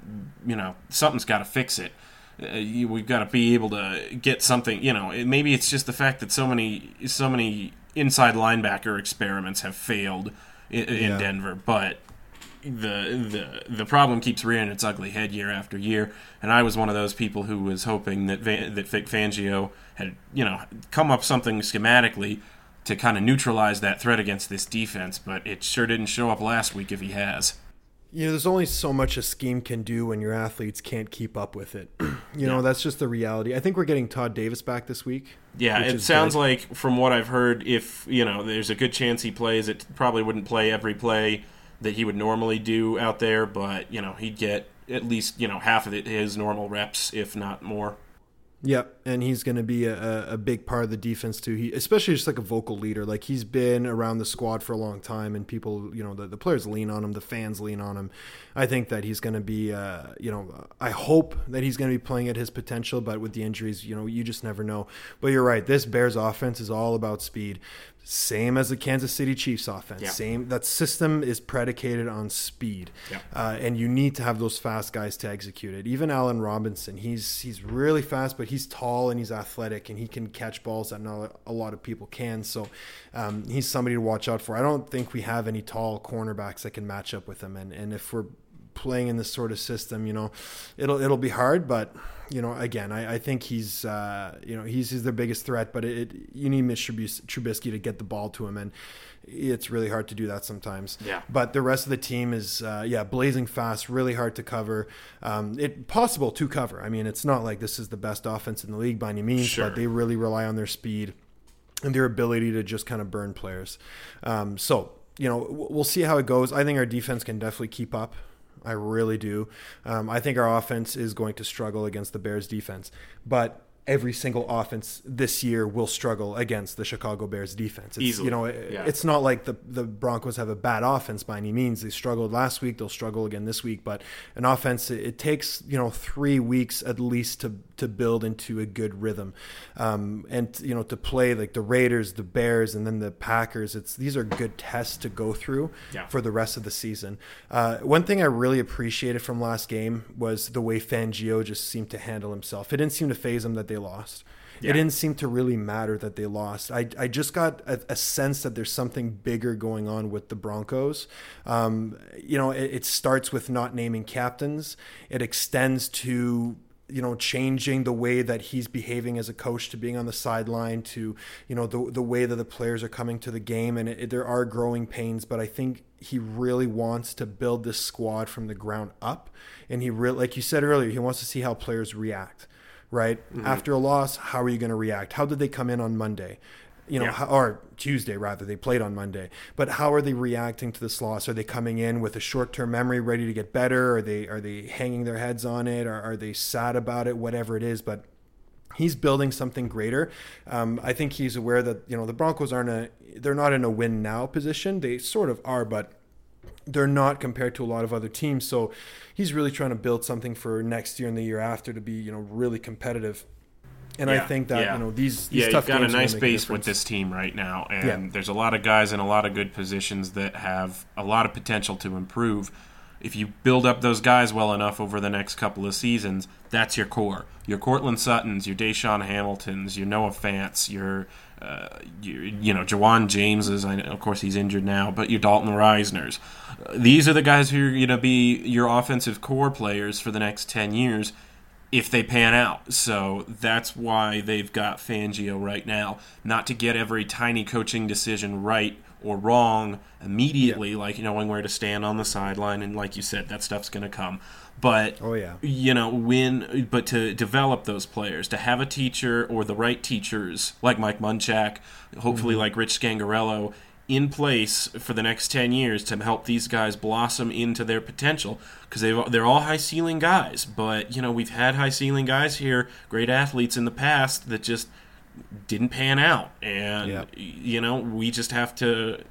you know, something's got to fix it. Uh, you, we've got to be able to get something. You know, it, maybe it's just the fact that so many, so many inside linebacker experiments have failed in, in Yeah. Denver, but the the the problem keeps rearing its ugly head year after year, and I was one of those people who was hoping that Van, that Vic Fangio had you know come up something schematically to kind of neutralize that threat against this defense, but it sure didn't show up last week if he has. You know, there's only so much a scheme can do when your athletes can't keep up with it. you know, that's just the reality. I think we're getting Todd Davis back this week. Yeah, it sounds good. like from what I've heard, if you know, there's a good chance he plays. It probably wouldn't play every play that he would normally do out there, but you know, he'd get at least you know half of it, his normal reps, if not more. Yep, and he's going to be a, a- big part of the defense too. He, especially just like a vocal leader. Like he's been around the squad for a long time, and people, you know, the, the players lean on him, the fans lean on him. I think that he's going to be, uh, you know, I hope that he's going to be playing at his potential. But with the injuries, you know, you just never know. But you're right. This Bears offense is all about speed. Same as the Kansas City Chiefs offense. Yeah. Same. That system is predicated on speed, Yeah. uh, and you need to have those fast guys to execute it. Even Allen Robinson, he's he's really fast, but he's tall and he's athletic, and he can catch balls that not a lot of people can. So um, he's somebody to watch out for. I don't think we have any tall cornerbacks that can match up with him, and and if we're playing in this sort of system, you know, it'll it'll be hard, but you know, again, I, I think he's, uh, you know, he's, he's their biggest threat. But it, it you need Mitch Trubisky to get the ball to him, and it's really hard to do that sometimes. Yeah. But the rest of the team is, uh, yeah, blazing fast, really hard to cover. Um, it possible to cover. I mean, it's not like this is the best offense in the league by any means, Sure. but they really rely on their speed and their ability to just kind of burn players. Um, so you know, we'll see how it goes. I think our defense can definitely keep up. I really do. Um, I think our offense is going to struggle against the Bears defense, but every single offense this year will struggle against the Chicago Bears defense. It's, Easily. You know, it- Yeah. it's not like the the Broncos have a bad offense by any means. They struggled last week; they'll struggle again this week. But an offense, it, it takes you know three weeks at least to to build into a good rhythm, um, and you know to play like the Raiders, the Bears, and then the Packers. It's these are good tests to go through Yeah. for the rest of the season. Uh, one thing I really appreciated from last game was the way Fangio just seemed to handle himself. It didn't seem to faze him that they lost. Yeah. It didn't seem to really matter that they lost. I, I just got a, a sense that there's something bigger going on with the Broncos. Um, you know, it, it starts with not naming captains. It extends to you know changing the way that he's behaving as a coach to being on the sideline to you know the the way that the players are coming to the game. And it, there are growing pains but I think he really wants to build this squad from the ground up. And he really like you said earlier he wants to see how players react right? Mm-hmm. After a loss how are you going to react? How did they come in on Monday you know, Yeah. how, or Tuesday rather. They played on Monday, but how are they reacting to this loss? Are they coming in with a short-term memory, ready to get better? Are they are they hanging their heads on it? Or are they sad about it? Whatever it is, but he's building something greater. Um, I think he's aware that you know the Broncos aren't a they're not in a win now position. They sort of are, but they're not compared to a lot of other teams. So he's really trying to build something for next year and the year after to be you know really competitive. And I think that yeah. you know these, these yeah, tough you've got a games are nice base difference. with this team right now, and Yeah. there's a lot of guys in a lot of good positions that have a lot of potential to improve. If you build up those guys well enough over the next couple of seasons, that's your core. Your Courtland Suttons, your DaeSean Hamiltons, your Noah Fants, your, uh, your you know, Ja'Wuan Jameses. I know, of course, he's injured now, but your Dalton Risners. Uh, these are the guys who are going to be your offensive core players for the next ten years if they pan out. So that's why they've got Fangio right now. Not to get every tiny coaching decision right or wrong immediately, like knowing where to stand on the sideline, and like you said, that stuff's going to come. But Oh, yeah. you know when, but to develop those players, to have a teacher or the right teachers like Mike Munchak, hopefully Mm-hmm. like Rich Scangarello. In place for the next ten years to help these guys blossom into their potential because they they're all high ceiling guys. But you know we've had high ceiling guys here, great athletes in the past that just didn't pan out, and you know we just have to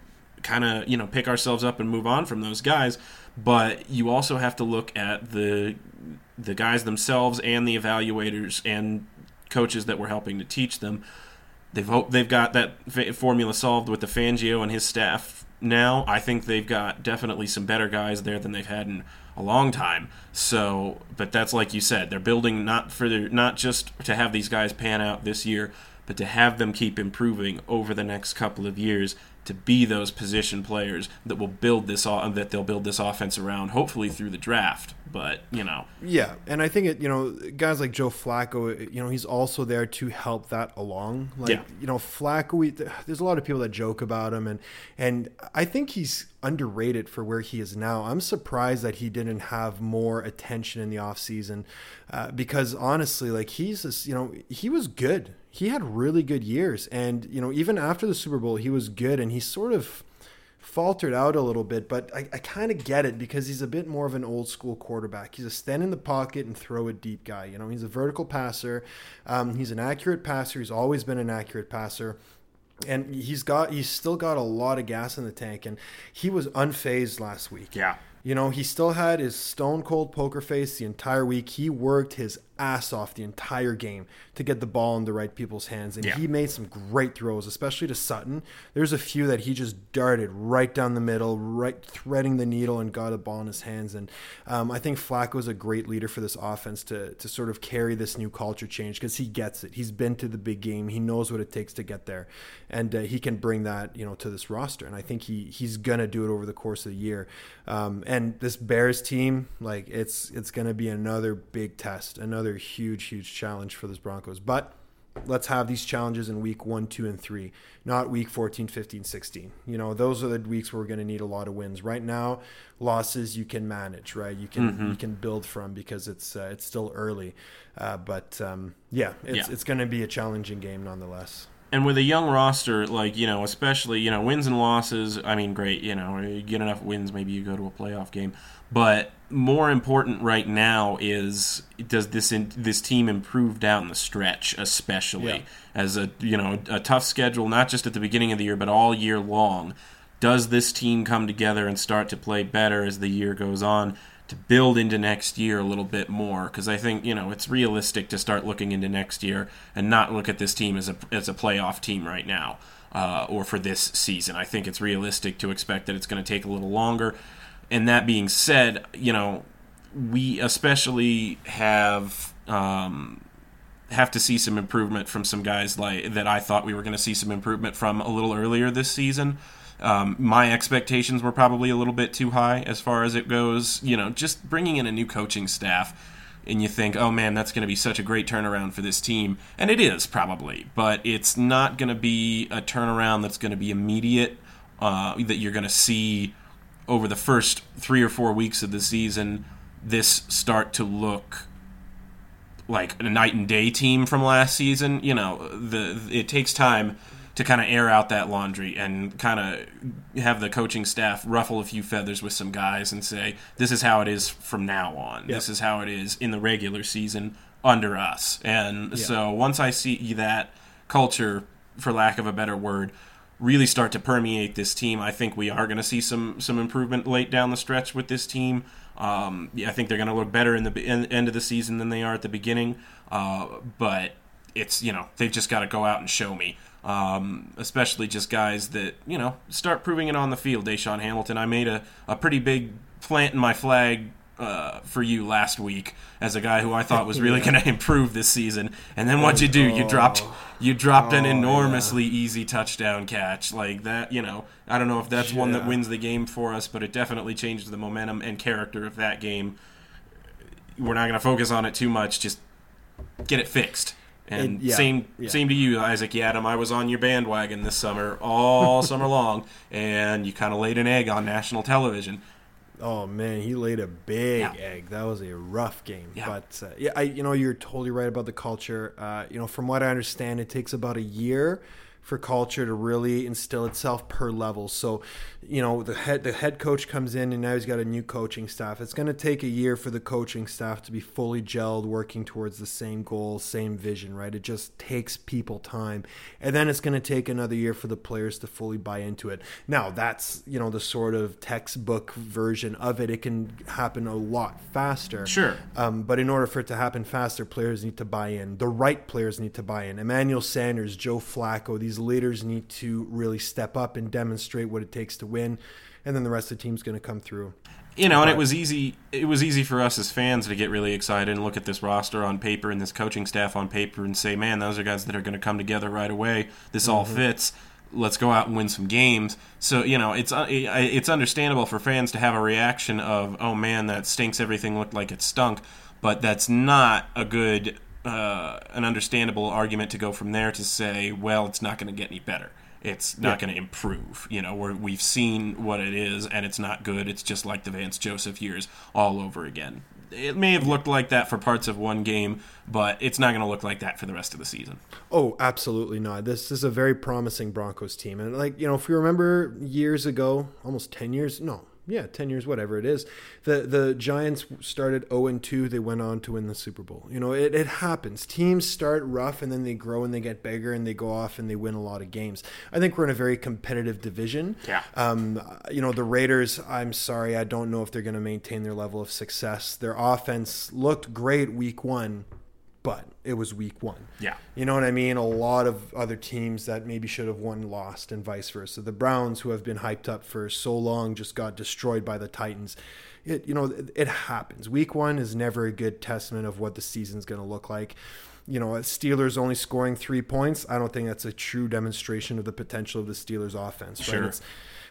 kind of you know pick ourselves up and move on from those guys. But you also have to look at the the guys themselves and the evaluators and coaches that were helping to teach them. They've hope they've got that formula solved with the Fangio and his staff now. I think they've got definitely some better guys there than they've had in a long time. So, but that's like you said, they're building not for their, not just to have these guys pan out this year, but to have them keep improving over the next couple of years to be those position players that will build this that they'll build this offense around hopefully through the draft but you know Yeah, and I think it. You know, guys like Joe Flacco. You know, he's also there to help that along. Like, Yeah. you know, Flacco. We, there's a lot of people that joke about him, and and I think he's underrated for where he is now. I'm surprised that he didn't have more attention in the offseason, uh, because honestly, like he's this. You know, he was good. He had really good years, and you know, even after the Super Bowl, he was good, and he sort of faltered out a little bit, but I, I kind of get it because he's a bit more of an old school quarterback. He's a stand in the pocket and throw a deep guy. You know, he's a vertical passer. Um, he's an accurate passer. He's always been an accurate passer. And he's got he's still got a lot of gas in the tank, and he was unfazed last week. Yeah. You know, he still had his stone cold poker face the entire week. He worked his ass off the entire game to get the ball in the right people's hands. And Yeah. he made some great throws, especially to Sutton. There's a few that he just darted right down the middle, right threading the needle, and got a ball in his hands. And um, I think Flacco's a great leader for this offense to to sort of carry this new culture change because he gets it. He's been to the big game. He knows what it takes to get there, and uh, he can bring that you know to this roster. And I think he he's gonna do it over the course of the year. Um, and this Bears team, like it's it's gonna be another big test, another huge huge challenge for this Broncos. But let's have these challenges in week 1 2 and 3 not week 14 15 16 you know those are the weeks where we're going to need a lot of wins right now losses you can manage right you can Mm-hmm. you can build from because it's uh, it's still early uh, but um, yeah it's Yeah. it's going to be a challenging game nonetheless and with a young roster, like you know, especially you know, wins and losses. I mean, great. You know, you get enough wins, maybe you go to a playoff game. But more important right now is does this in, this team improve down the stretch, especially Yeah. as a you know a tough schedule, not just at the beginning of the year, but all year long. Does this team come together and start to play better as the year goes on? To build into next year a little bit more because I think you know it's realistic to start looking into next year and not look at this team as a as a playoff team right now uh, or for this season. I think it's realistic to expect that it's going to take a little longer. And that being said, you know we especially have um, have to see some improvement from some guys like that I thought we were going to see some improvement from a little earlier this season. Um, my expectations were probably a little bit too high as far as it goes. You know, just bringing in a new coaching staff, and you think, oh man, that's going to be such a great turnaround for this team, and it is probably, but it's not going to be a turnaround that's going to be immediate. Uh, that you're going to see over the first three or four weeks of the season. This start to look like a night and day team from last season. You know, the it takes time to kind of air out that laundry and kind of have the coaching staff ruffle a few feathers with some guys and say, "This is how it is from now on. This is how it is in the regular season under us." And so once I see that culture, for lack of a better word. Really start to permeate this team. I think we are going to see some some improvement late down the stretch with this team. Um, yeah, I think they're going to look better in the in, end of the season than they are at the beginning. Uh, but it's you know they've just got to go out and show me. Um, especially just guys that you know start proving it on the field. DaeSean Hamilton, I made a, a pretty big plant in my flag uh, for you last week as a guy who I thought was really going to improve this season. And then what'd you do? You dropped you dropped an enormously easy touchdown catch like that. You know, I don't know if that's one that wins the game for us, but it definitely changed the momentum and character of that game. We're not going to focus on it too much. Just get it fixed. And And- yeah, same yeah. same to you, Isaac Yiadom. I was on your bandwagon this summer, all summer long, and you kind of laid an egg on national television. Oh man, he laid a big Yeah. egg. That was a rough game. Yeah. But uh, yeah, I you know you're totally right about the culture. Uh, you know, from what I understand, it takes about a year for culture to really instill itself per level. So, you know, the head the head coach comes in and now he's got a new coaching staff. It's going to take a year for the coaching staff to be fully gelled, working towards the same goal, same vision. Right? It just takes people time, and then it's going to take another year for the players to fully buy into it. Now, that's you know the sort of textbook version of it. It can happen a lot faster. Sure. Um, but in order for it to happen faster, players need to buy in. The right players need to buy in. Emmanuel Sanders, Joe Flacco, these leaders need to really step up and demonstrate what it takes to win. And then the rest of the team's going to come through. You know, and it was easy. It was easy for us as fans to get really excited and look at this roster on paper and this coaching staff on paper and say, "Man, those are guys that are going to come together right away. This all Mm-hmm. fits. Let's go out and win some games." So you know, it's uh, it's understandable for fans to have a reaction of, "Oh man, that stinks. Everything looked like it stunk," but that's not a good, uh, an understandable argument to go from there to say, "Well, it's not going to get any better." It's not going to improve. You know, we're, we've seen what it is, and it's not good. It's just like the Vance Joseph years all over again. It may have looked like that for parts of one game, but it's not going to look like that for the rest of the season. Oh, absolutely not. This is a very promising Broncos team. And, like, you know, if you remember years ago, almost 10 years, no, yeah, 10 years, whatever it is, the, the Giants started 0 2. They went on to win the Super Bowl. You know, it, it happens. Teams start rough and then they grow and they get bigger and they go off and they win a lot of games. I think we're in a very competitive division. Yeah. Um, you know, the Raiders, I'm sorry, I don't know if they're going to maintain their level of success. Their offense looked great week one but it was week one. Yeah. You know what I mean? A lot of other teams that maybe should have won lost, and vice versa. The Browns, who have been hyped up for so long, just got destroyed by the Titans. It you know it, it happens. Week one is never a good testament of what the season's going to look like. You know, Steelers only scoring three points. I don't think that's a true demonstration of the potential of the Steelers' offense. Right? Sure. It's,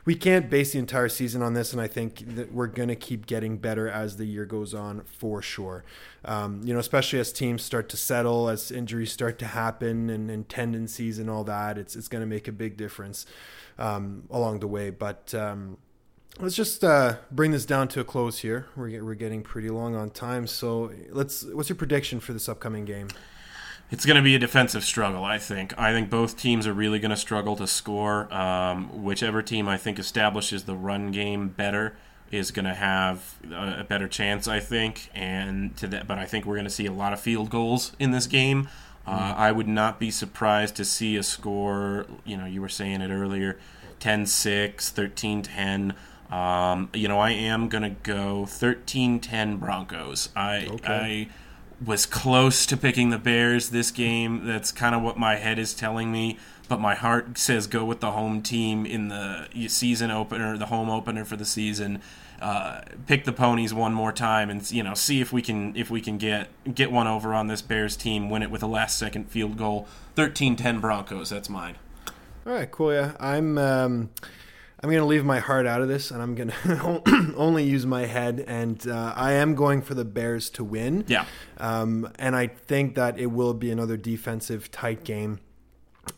we can't base the entire season on this, and I think that we're going to keep getting better as the year goes on for sure. Um, you know, especially as teams start to settle, as injuries start to happen, and, and tendencies and all that, it's it's going to make a big difference um, along the way. But um, let's just uh, bring this down to a close here. We're we're getting pretty long on time, so let's. What's your prediction for this upcoming game? It's going to be a defensive struggle, I think. I think both teams are really going to struggle to score. Um, whichever team I think establishes the run game better is going to have a, a better chance, I think. And to that, but I think we're going to see a lot of field goals in this game. Uh, I would not be surprised to see a score. You know, you were saying it earlier, 10-6, 13-10. Um, you know, I am going to go 13-10 Broncos. I I was close to picking the Bears this game. That's kind of what my head is telling me. But my heart says go with the home team in the season opener, the home opener for the season. Uh, pick the ponies one more time, and you know see if we can if we can get get one over on this Bears team. Win it with a last second field goal. 13-10 Broncos. That's mine. All right, cool. Yeah, I'm. Um, I'm going to leave my heart out of this, and I'm going to only use my head. And uh, I am going for the Bears to win. Yeah. Um, and I think that it will be another defensive tight game.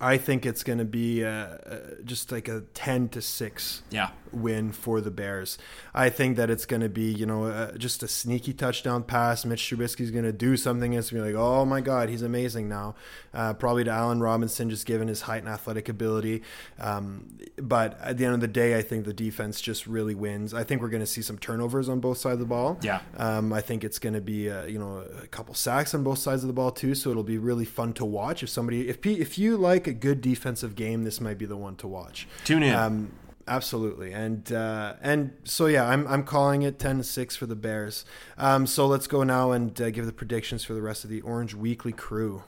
I think it's going to be uh, uh, just like a ten to six Yeah. Win for the Bears. I think that it's going to be, you know, uh, just a sneaky touchdown pass. Mitch Trubisky's going to do something. It's going to be like, oh my God, he's amazing now. Uh, probably to Allen Robinson, just given his height and athletic ability. Um, but at the end of the day, I think the defense just really wins. I think we're going to see some turnovers on both sides of the ball. Yeah. Um, I think it's going to be, uh, you know, a couple sacks on both sides of the ball too. So it'll be really fun to watch. If somebody, if P- if you like a good defensive game, this might be the one to watch. Tune in. Um, absolutely, and uh, and so yeah, I'm I'm calling it ten to six for the Bears. Um, so let's go now and uh, give the predictions for the rest of the Orange Weekly crew.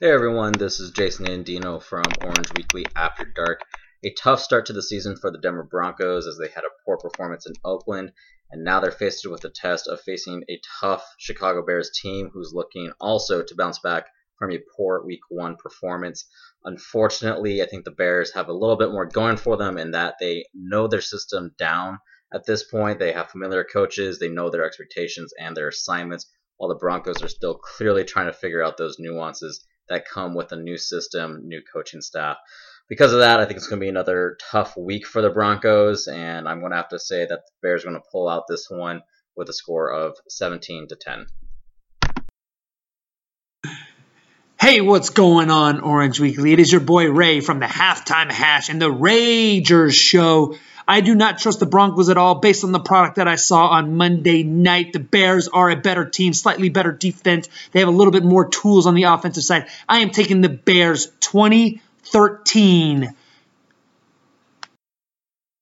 Hey everyone, this is Jason Andino from Orange Weekly After Dark. A tough start to the season for the Denver Broncos as they had a poor performance in Oakland, and now they're faced with the test of facing a tough Chicago Bears team who's looking also to bounce back from a poor Week 1 performance. Unfortunately, I think the Bears have a little bit more going for them in that they know their system down at this point. They have familiar coaches, they know their expectations and their assignments, while the Broncos are still clearly trying to figure out those nuances that come with a new system, new coaching staff. Because of that, I think it's going to be another tough week for the Broncos, and I'm going to have to say that the Bears are going to pull out this one with a score of 17 to 10. Hey, what's going on, Orange Weekly? It is your boy Ray from the Halftime Hash and the Ragers Show. I do not trust the Broncos at all based on the product that I saw on Monday night. The Bears are a better team, slightly better defense. They have a little bit more tools on the offensive side. I am taking the Bears 2013.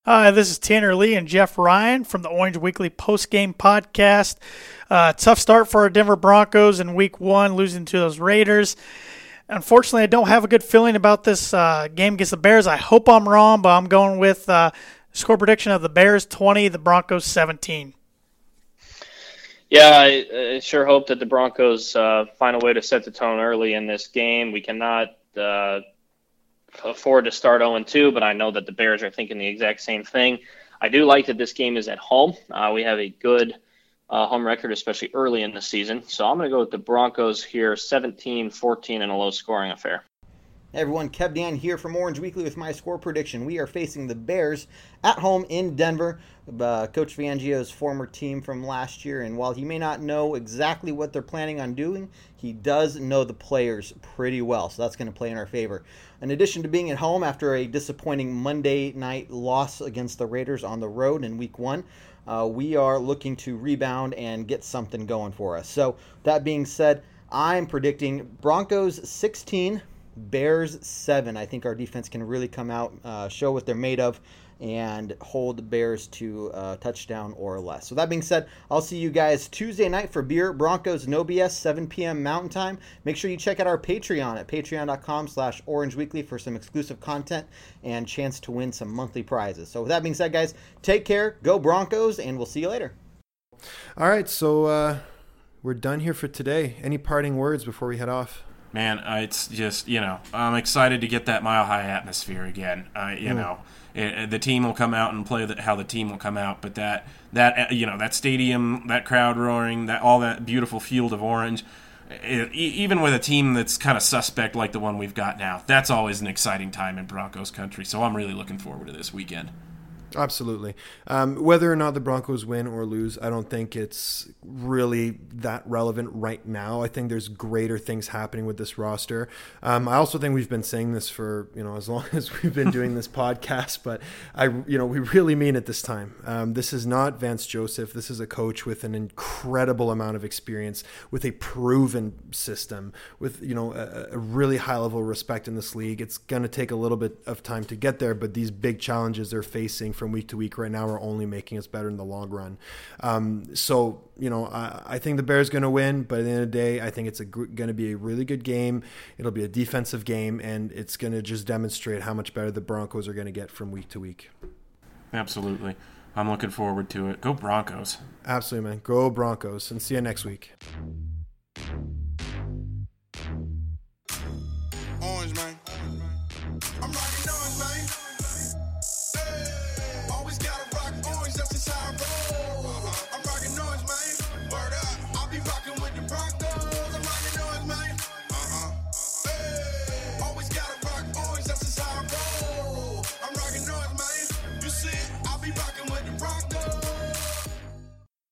Hi, this is Tanner Lee and Jeff Ryan from the Orange Weekly Post Game Podcast. Uh, tough start for our Denver Broncos in Week One, losing to those Raiders. Unfortunately, I don't have a good feeling about this uh, game against the Bears. I hope I'm wrong, but I'm going with uh, score prediction of the Bears 20, the Broncos 17. Yeah, I, I sure hope that the Broncos uh, find a way to set the tone early in this game. We cannot uh, afford to start 0 2, but I know that the Bears are thinking the exact same thing. I do like that this game is at home. Uh, we have a good uh, home record, especially early in the season. So I'm going to go with the Broncos here 17 14 in a low scoring affair. Hey everyone, Kev Dan here from Orange Weekly with my score prediction. We are facing the Bears at home in Denver, uh, Coach Fangio's former team from last year. And while he may not know exactly what they're planning on doing, he does know the players pretty well. So that's going to play in our favor. In addition to being at home after a disappointing Monday night loss against the Raiders on the road in week one, uh, we are looking to rebound and get something going for us. So, that being said, I'm predicting Broncos 16, Bears 7. I think our defense can really come out, uh, show what they're made of. and hold the Bears to a touchdown or less. So that being said, I'll see you guys Tuesday night for Beer Broncos No BS 7 p.m. Mountain Time. Make sure you check out our Patreon at patreon.com slash orange weekly for some exclusive content and chance to win some monthly prizes. So with that being said, guys, take care, go Broncos, and we'll see you later. All right, so uh, we're done here for today. Any parting words before we head off? Man, uh, it's just you know I'm excited to get that mile high atmosphere again. Uh, you know, it, the team will come out and play the, how the team will come out, but that that uh, you know that stadium, that crowd roaring, that all that beautiful field of orange. It, even with a team that's kind of suspect like the one we've got now, that's always an exciting time in Broncos country. So I'm really looking forward to this weekend. Absolutely. Um, whether or not the Broncos win or lose, I don't think it's really that relevant right now. I think there's greater things happening with this roster. Um, I also think we've been saying this for you know as long as we've been doing this podcast, but I you know we really mean it this time. Um, this is not Vance Joseph. This is a coach with an incredible amount of experience, with a proven system, with you know a, a really high level of respect in this league. It's going to take a little bit of time to get there, but these big challenges they're facing from week to week right now are only making us better in the long run. Um, so you know, I, I think the Bears going to win, but at the end of the day, I think it's going to be a really good game. It'll be a defensive game, and it's going to just demonstrate how much better the Broncos are going to get from week to week. Absolutely. I'm looking forward to it. Go Broncos. Absolutely, man. Go Broncos, and see you next week. Orange, man. I'm rocking orange, man.